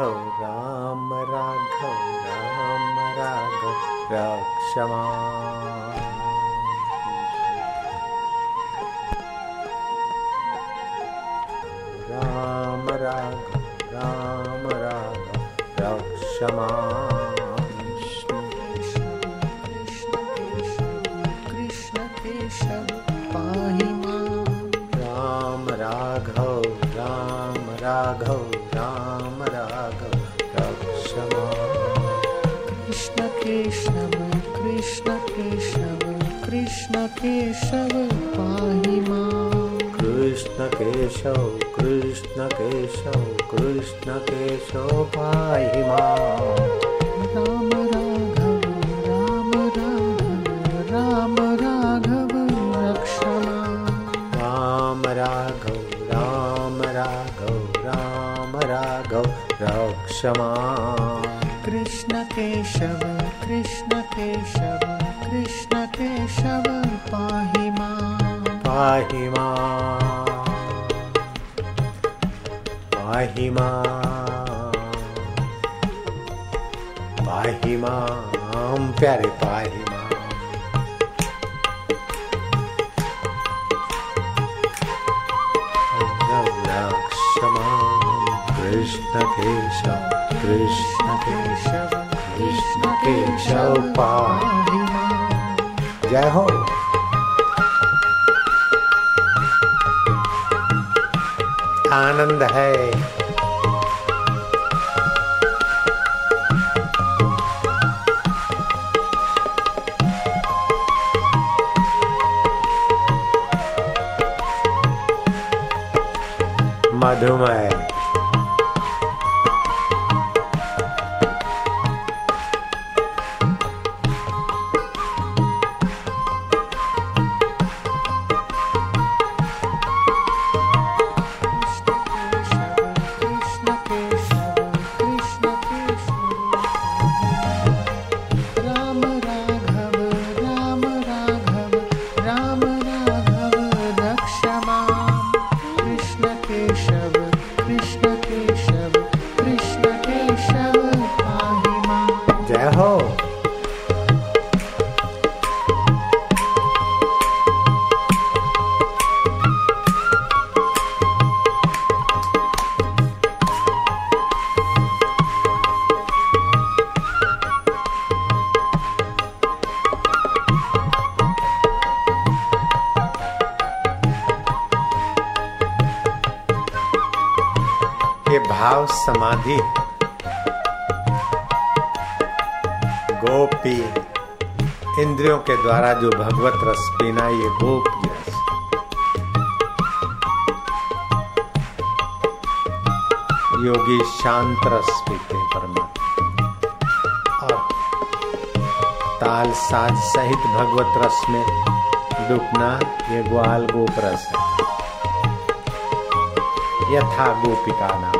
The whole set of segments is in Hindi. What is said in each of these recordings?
राघव राम राघव राम राघव रक्षमा राम राघव राम राघव रक्षमा राम राघव राम राघव केशव कृष्ण केशव कृष्ण केशव पाहि माम् कृष्ण केशव कृष्ण केशव कृष्ण केशव पाहि माम् राम राघव राम राघव राम राघव रक्ष माम् राम राघव राम राघव राम राघव रक्षमा केशव, कृष्ण केशव कृष्ण केशव, पाहि माम् पाहि माम् पाहि माम् पाहि माम् प्यारे पाहि कृष्ण केशव कृष्ण केशव। कृष्ण केशव पाहि जय हो आनंद है मधुमय ये भाव समाधि गोपी, इंद्रियों के द्वारा जो भगवत रस पीना ये गोपी रस। योगी शांत रस पीते परमात्मा। और ताल साज सहित भगवत रस में डूबना, ये ग्वाल गोप रस है। यथा गोपिका नाम।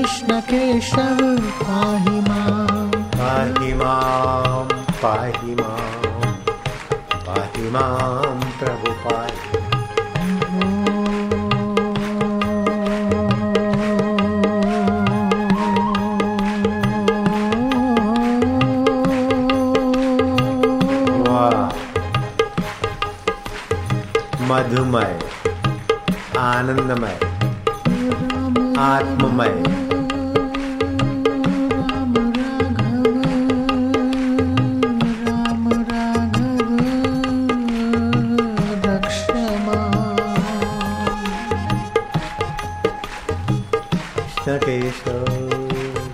कृष्ण केशव, पाहि माम्। रक्ष माम्, पाहि माँ पाहि माँ पाहि माँ प्रभु पाहि। मधुमय, आनंदमय, आत्ममय कृष्णकेशव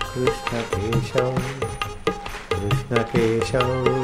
कृष्णकेशव कृष्णकेशवः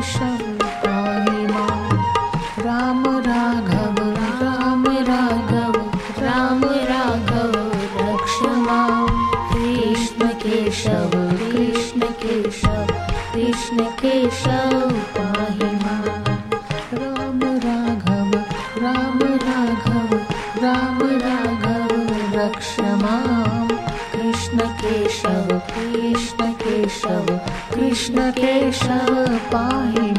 केशव काहिमा राम राघव राम राघव राम राघव रक्षमा। कृष्ण केशव कृष्ण केशव कृष्ण केशव काहिमा राम राघव राम राघव राम राघव रक्षमा। कृष्णकेशव कृष्ण केशव कृष्ण केशव पाहि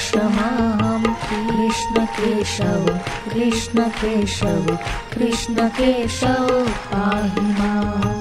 क्षमां कृष्णकेशव कृष्णकेशव कृष्णकेशव पाहि माम्।